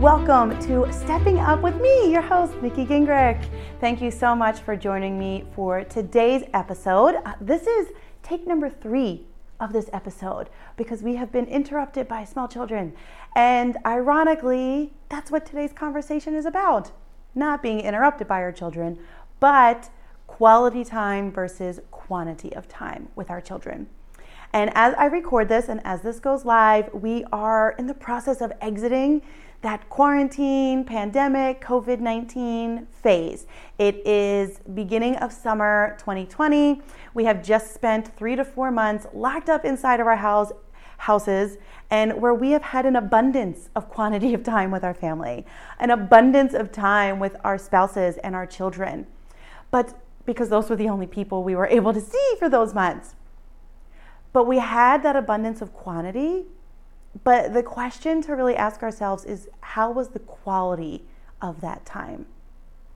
Welcome to Stepping Up with me, your host, Nikki Gingrich. Thank you so much for joining me for today's episode. Uh, this is take number three of this episode because we have been interrupted by small children. And ironically, that's what today's conversation is about not being interrupted by our children, but quality time versus quantity of time with our children. And as I record this and as this goes live, we are in the process of exiting that quarantine, pandemic, COVID 19 phase. It is beginning of summer 2020. We have just spent three to four months locked up inside of our house houses and where we have had an abundance of quantity of time with our family, an abundance of time with our spouses and our children. But because those were the only people we were able to see for those months. But we had that abundance of quantity but the question to really ask ourselves is how was the quality of that time?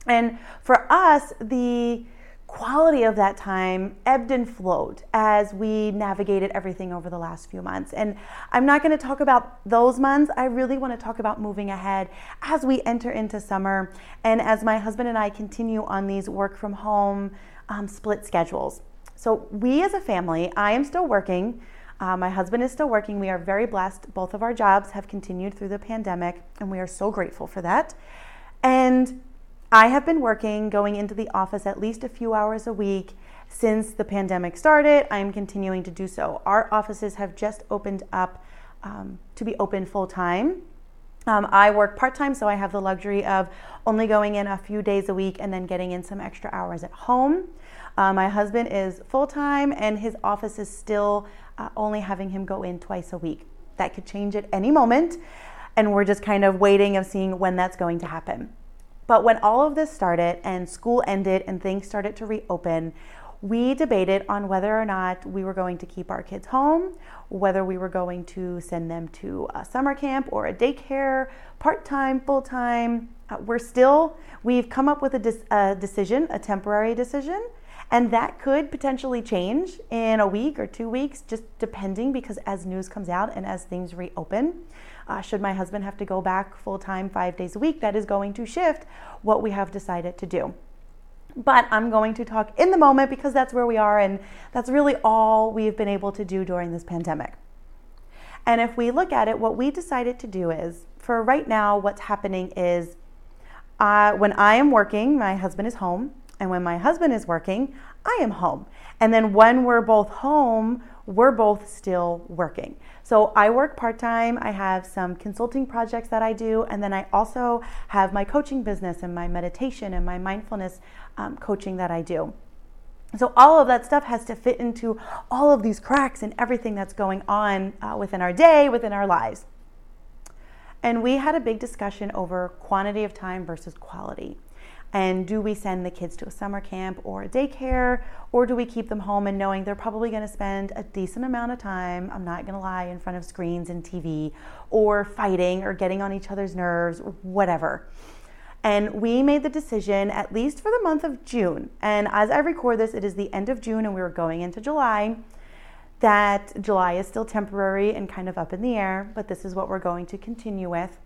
And for us, the quality of that time ebbed and flowed as we navigated everything over the last few months. And I'm not going to talk about those months. I really want to talk about moving ahead as we enter into summer and as my husband and I continue on these work from home um, split schedules. So, we as a family, I am still working. Uh, my husband is still working. We are very blessed. Both of our jobs have continued through the pandemic, and we are so grateful for that. And I have been working, going into the office at least a few hours a week since the pandemic started. I am continuing to do so. Our offices have just opened up um, to be open full time. Um, I work part time, so I have the luxury of only going in a few days a week and then getting in some extra hours at home. Uh, my husband is full time, and his office is still uh, only having him go in twice a week. That could change at any moment, and we're just kind of waiting of seeing when that's going to happen. But when all of this started and school ended and things started to reopen, we debated on whether or not we were going to keep our kids home, whether we were going to send them to a summer camp or a daycare, part time, full time. Uh, we're still, we've come up with a, a decision, a temporary decision, and that could potentially change in a week or two weeks, just depending, because as news comes out and as things reopen, uh, should my husband have to go back full time five days a week, that is going to shift what we have decided to do. But I'm going to talk in the moment because that's where we are, and that's really all we've been able to do during this pandemic. And if we look at it, what we decided to do is for right now, what's happening is uh, when I am working, my husband is home. And when my husband is working, I am home. And then when we're both home, we're both still working. So I work part time. I have some consulting projects that I do. And then I also have my coaching business and my meditation and my mindfulness um, coaching that I do. So all of that stuff has to fit into all of these cracks and everything that's going on uh, within our day, within our lives. And we had a big discussion over quantity of time versus quality. And do we send the kids to a summer camp or a daycare, or do we keep them home and knowing they're probably going to spend a decent amount of time, I'm not going to lie, in front of screens and TV, or fighting or getting on each other's nerves, whatever. And we made the decision, at least for the month of June, and as I record this, it is the end of June and we were going into July, that July is still temporary and kind of up in the air, but this is what we're going to continue with,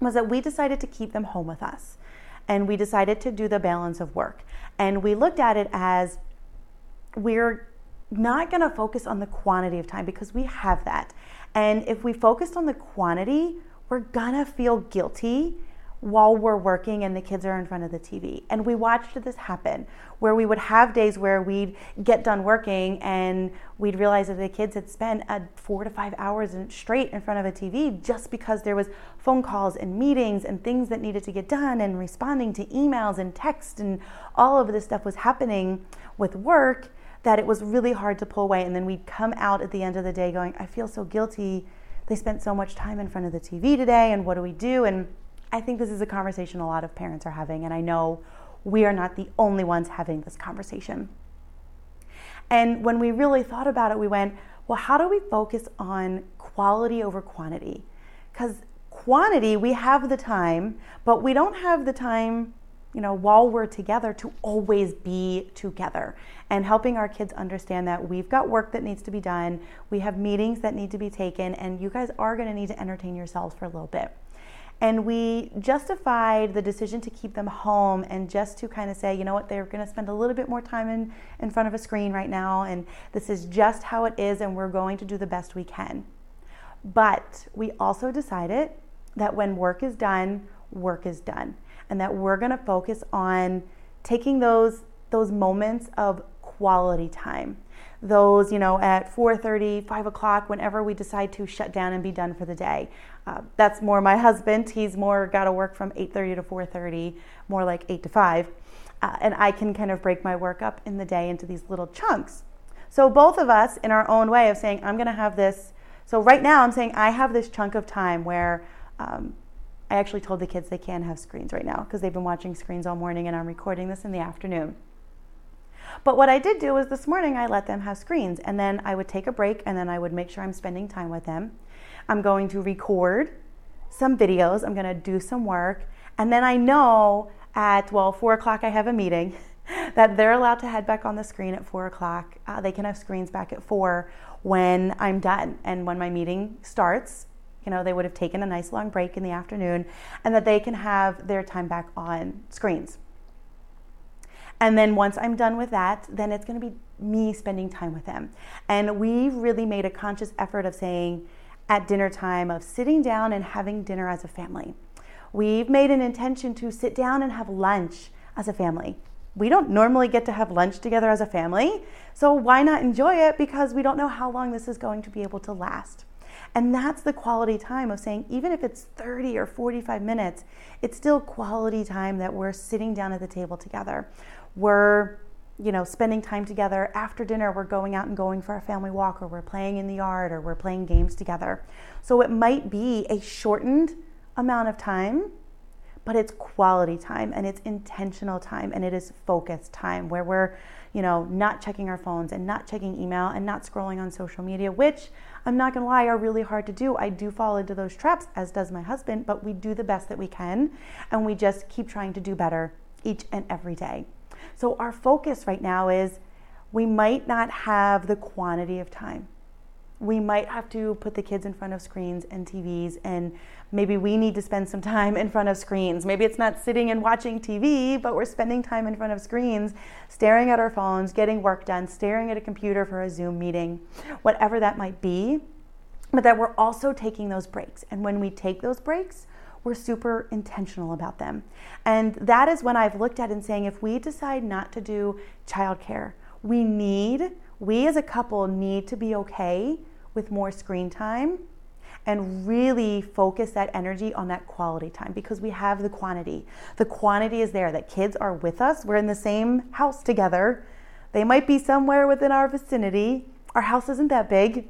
was that we decided to keep them home with us and we decided to do the balance of work. And we looked at it as we're not going to focus on the quantity of time because we have that. And if we focused on the quantity, we're going to feel guilty while we're working and the kids are in front of the TV. And we watched this happen where we would have days where we'd get done working and we'd realize that the kids had spent a four to five hours straight in front of a TV just because there was phone calls and meetings and things that needed to get done and responding to emails and text and all of this stuff was happening with work that it was really hard to pull away. And then we'd come out at the end of the day going, I feel so guilty. They spent so much time in front of the TV today, and what do we do? And I think this is a conversation a lot of parents are having, and I know we are not the only ones having this conversation. And when we really thought about it, we went, well, how do we focus on quality over quantity? Because quantity, we have the time, but we don't have the time, you know, while we're together to always be together. And helping our kids understand that we've got work that needs to be done, we have meetings that need to be taken, and you guys are going to need to entertain yourselves for a little bit. And we justified the decision to keep them home and just to kind of say, you know what, they're going to spend a little bit more time in, in front of a screen right now, and this is just how it is, and we're going to do the best we can. But we also decided that when work is done, work is done, and that we're going to focus on taking those those moments of quality time. Those you know at 4.30 5 o'clock whenever we decide to shut down and be done for the day. Uh, that's more my husband. He's more got to work from 8.30 to 4.30 more like 8 to 5 uh, and i can kind of break my work up in the day into these little chunks. So both of us in our own way of saying i'm going to have this so right now i'm saying i have this chunk of time where um, i actually told the kids they can't have screens right now because they've been watching screens all morning and i'm recording this in the afternoon but what I did do was this morning I let them have screens and then I would take a break and then I would make sure I'm spending time with them. I'm going to record some videos, I'm going to do some work, and then I know at, well, four o'clock I have a meeting. that they're allowed to head back on the screen at four o'clock. Uh, they can have screens back at four when I'm done. And when my meeting starts, you know, they would have taken a nice long break in the afternoon and that they can have their time back on screens. And then once I'm done with that, then it's going to be me spending time with them. And we really made a conscious effort of saying at dinner time of sitting down and having dinner as a family. We've made an intention to sit down and have lunch as a family. We don't normally get to have lunch together as a family, so why not enjoy it because we don't know how long this is going to be able to last. And that's the quality time of saying, even if it's 30 or 45 minutes, it's still quality time that we're sitting down at the table together. We're you know spending time together. After dinner we're going out and going for a family walk or we're playing in the yard or we're playing games together. So it might be a shortened amount of time but it's quality time and it's intentional time and it is focused time where we're you know not checking our phones and not checking email and not scrolling on social media which i'm not to lie are really hard to do i do fall into those traps as does my husband but we do the best that we can and we just keep trying to do better each and every day so our focus right now is we might not have the quantity of time. We might have to put the kids in front of screens and TVs, and maybe we need to spend some time in front of screens. Maybe it's not sitting and watching TV, but we're spending time in front of screens, staring at our phones, getting work done, staring at a computer for a Zoom meeting, whatever that might be. But that we're also taking those breaks. And when we take those breaks, we're super intentional about them. And that is when I've looked at and saying if we decide not to do childcare, we need, we as a couple need to be okay with more screen time and really focus that energy on that quality time because we have the quantity. The quantity is there that kids are with us. We're in the same house together. They might be somewhere within our vicinity. Our house isn't that big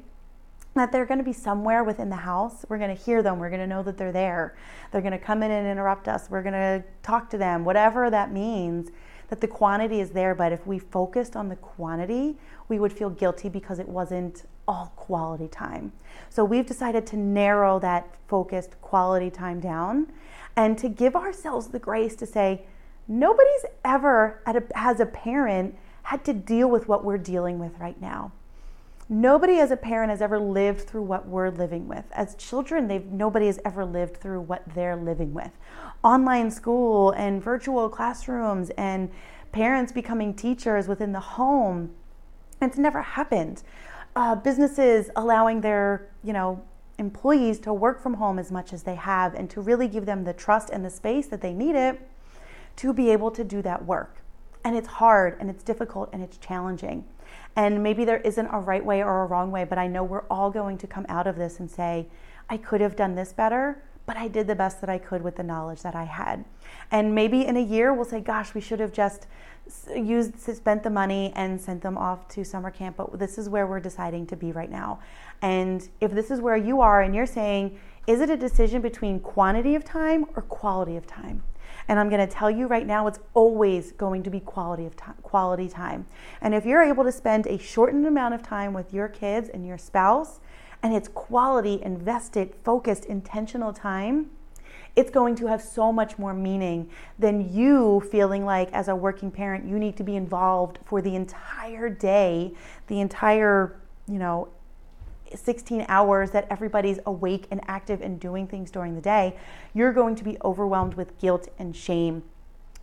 that they're going to be somewhere within the house. We're going to hear them. We're going to know that they're there. They're going to come in and interrupt us. We're going to talk to them, whatever that means, that the quantity is there. But if we focused on the quantity, we would feel guilty because it wasn't all quality time. So we've decided to narrow that focused quality time down and to give ourselves the grace to say, nobody's ever, as a parent, had to deal with what we're dealing with right now. Nobody as a parent has ever lived through what we're living with. As children, they've nobody has ever lived through what they're living with. Online school and virtual classrooms and parents becoming teachers within the home. It's never happened. Uh, businesses allowing their, you know, employees to work from home as much as they have and to really give them the trust and the space that they need it to be able to do that work. And it's hard and it's difficult and it's challenging. And maybe there isn't a right way or a wrong way, but I know we're all going to come out of this and say, I could have done this better, but I did the best that I could with the knowledge that I had. And maybe in a year we'll say, gosh, we should have just used spent the money and sent them off to summer camp, but this is where we're deciding to be right now. And if this is where you are and you're saying, is it a decision between quantity of time or quality of time? And I'm going to tell you right now, it's always going to be quality of time, quality time. And if you're able to spend a shortened amount of time with your kids and your spouse, and it's quality, invested, focused, intentional time, it's going to have so much more meaning than you feeling like, as a working parent, you need to be involved for the entire day, the entire, you know, 16 hours that everybody's awake and active and doing things during the day, you're going to be overwhelmed with guilt and shame.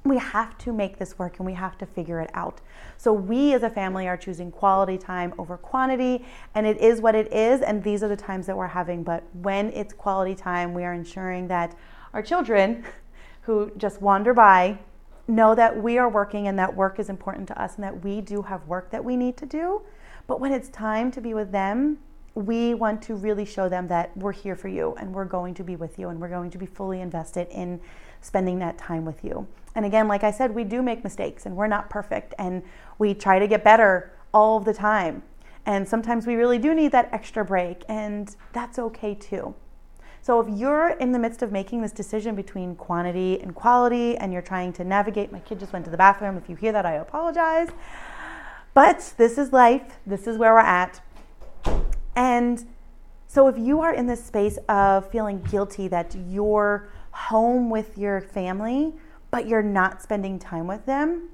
We have to make this work and we have to figure it out. So, we as a family are choosing quality time over quantity, and it is what it is. And these are the times that we're having. But when it's quality time, we are ensuring that our children who just wander by know that we are working and that work is important to us and that we do have work that we need to do. But when it's time to be with them, we want to really show them that we're here for you and we're going to be with you and we're going to be fully invested in spending that time with you. And again, like I said, we do make mistakes and we're not perfect and we try to get better all the time. And sometimes we really do need that extra break, and that's okay too. So if you're in the midst of making this decision between quantity and quality and you're trying to navigate, my kid just went to the bathroom. If you hear that, I apologize. But this is life, this is where we're at. And so if you are in this space of feeling guilty that you're home with your family, but you're not spending time with them,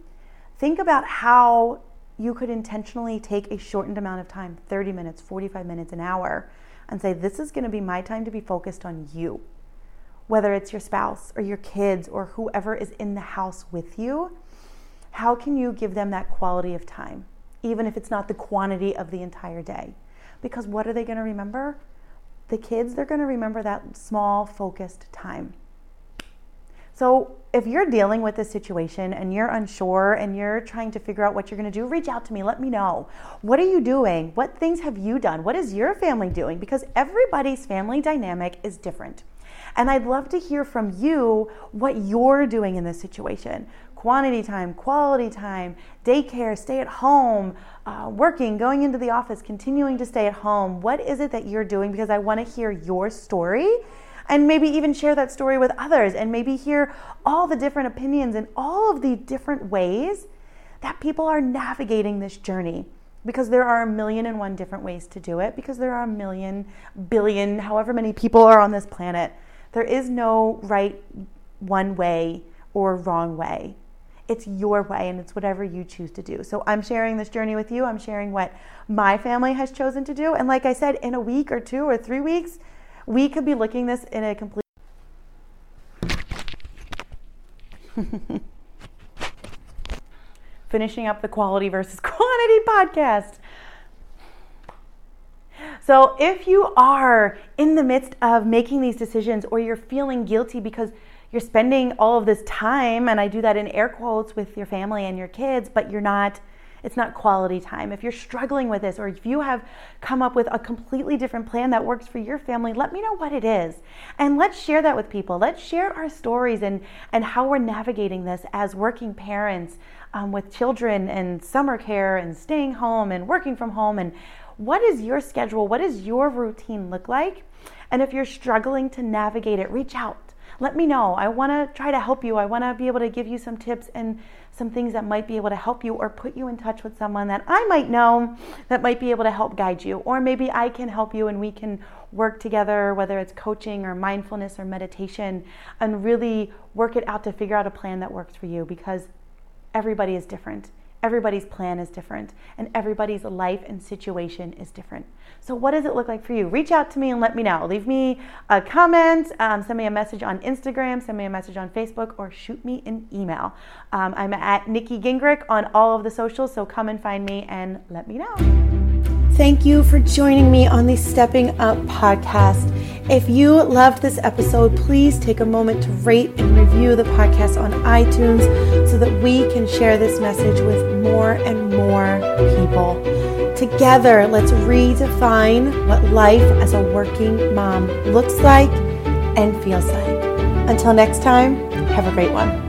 think about how you could intentionally take a shortened amount of time 30 minutes, 45 minutes, an hour and say, This is going to be my time to be focused on you. Whether it's your spouse or your kids or whoever is in the house with you, how can you give them that quality of time, even if it's not the quantity of the entire day? Because what are they going to remember? The kids, they're going to remember that small, focused time. So, if you're dealing with this situation and you're unsure and you're trying to figure out what you're going to do, reach out to me. Let me know. What are you doing? What things have you done? What is your family doing? Because everybody's family dynamic is different. And I'd love to hear from you what you're doing in this situation quantity time, quality time, daycare, stay at home, uh, working, going into the office, continuing to stay at home. What is it that you're doing? Because I want to hear your story and maybe even share that story with others and maybe hear all the different opinions and all of the different ways that people are navigating this journey because there are a million and one different ways to do it because there are a million billion however many people are on this planet there is no right one way or wrong way it's your way and it's whatever you choose to do. So I'm sharing this journey with you. I'm sharing what my family has chosen to do. And like I said, in a week or two or three weeks, we could be looking this in a complete finishing up the quality versus quantity podcast. So, if you are in the midst of making these decisions or you're feeling guilty because you're spending all of this time, and I do that in air quotes with your family and your kids, but you're not, it's not quality time. If you're struggling with this, or if you have come up with a completely different plan that works for your family, let me know what it is. And let's share that with people. Let's share our stories and, and how we're navigating this as working parents um, with children and summer care and staying home and working from home. And what is your schedule? What does your routine look like? And if you're struggling to navigate it, reach out let me know. I want to try to help you. I want to be able to give you some tips and some things that might be able to help you or put you in touch with someone that I might know that might be able to help guide you. Or maybe I can help you and we can work together, whether it's coaching or mindfulness or meditation, and really work it out to figure out a plan that works for you because everybody is different. Everybody's plan is different, and everybody's life and situation is different. So, what does it look like for you? Reach out to me and let me know. Leave me a comment, um, send me a message on Instagram, send me a message on Facebook, or shoot me an email. Um, I'm at Nikki Gingrich on all of the socials, so come and find me and let me know. Thank you for joining me on the Stepping Up podcast. If you loved this episode, please take a moment to rate and review the podcast on iTunes so that we can share this message with more and more people. Together, let's redefine what life as a working mom looks like and feels like. Until next time, have a great one.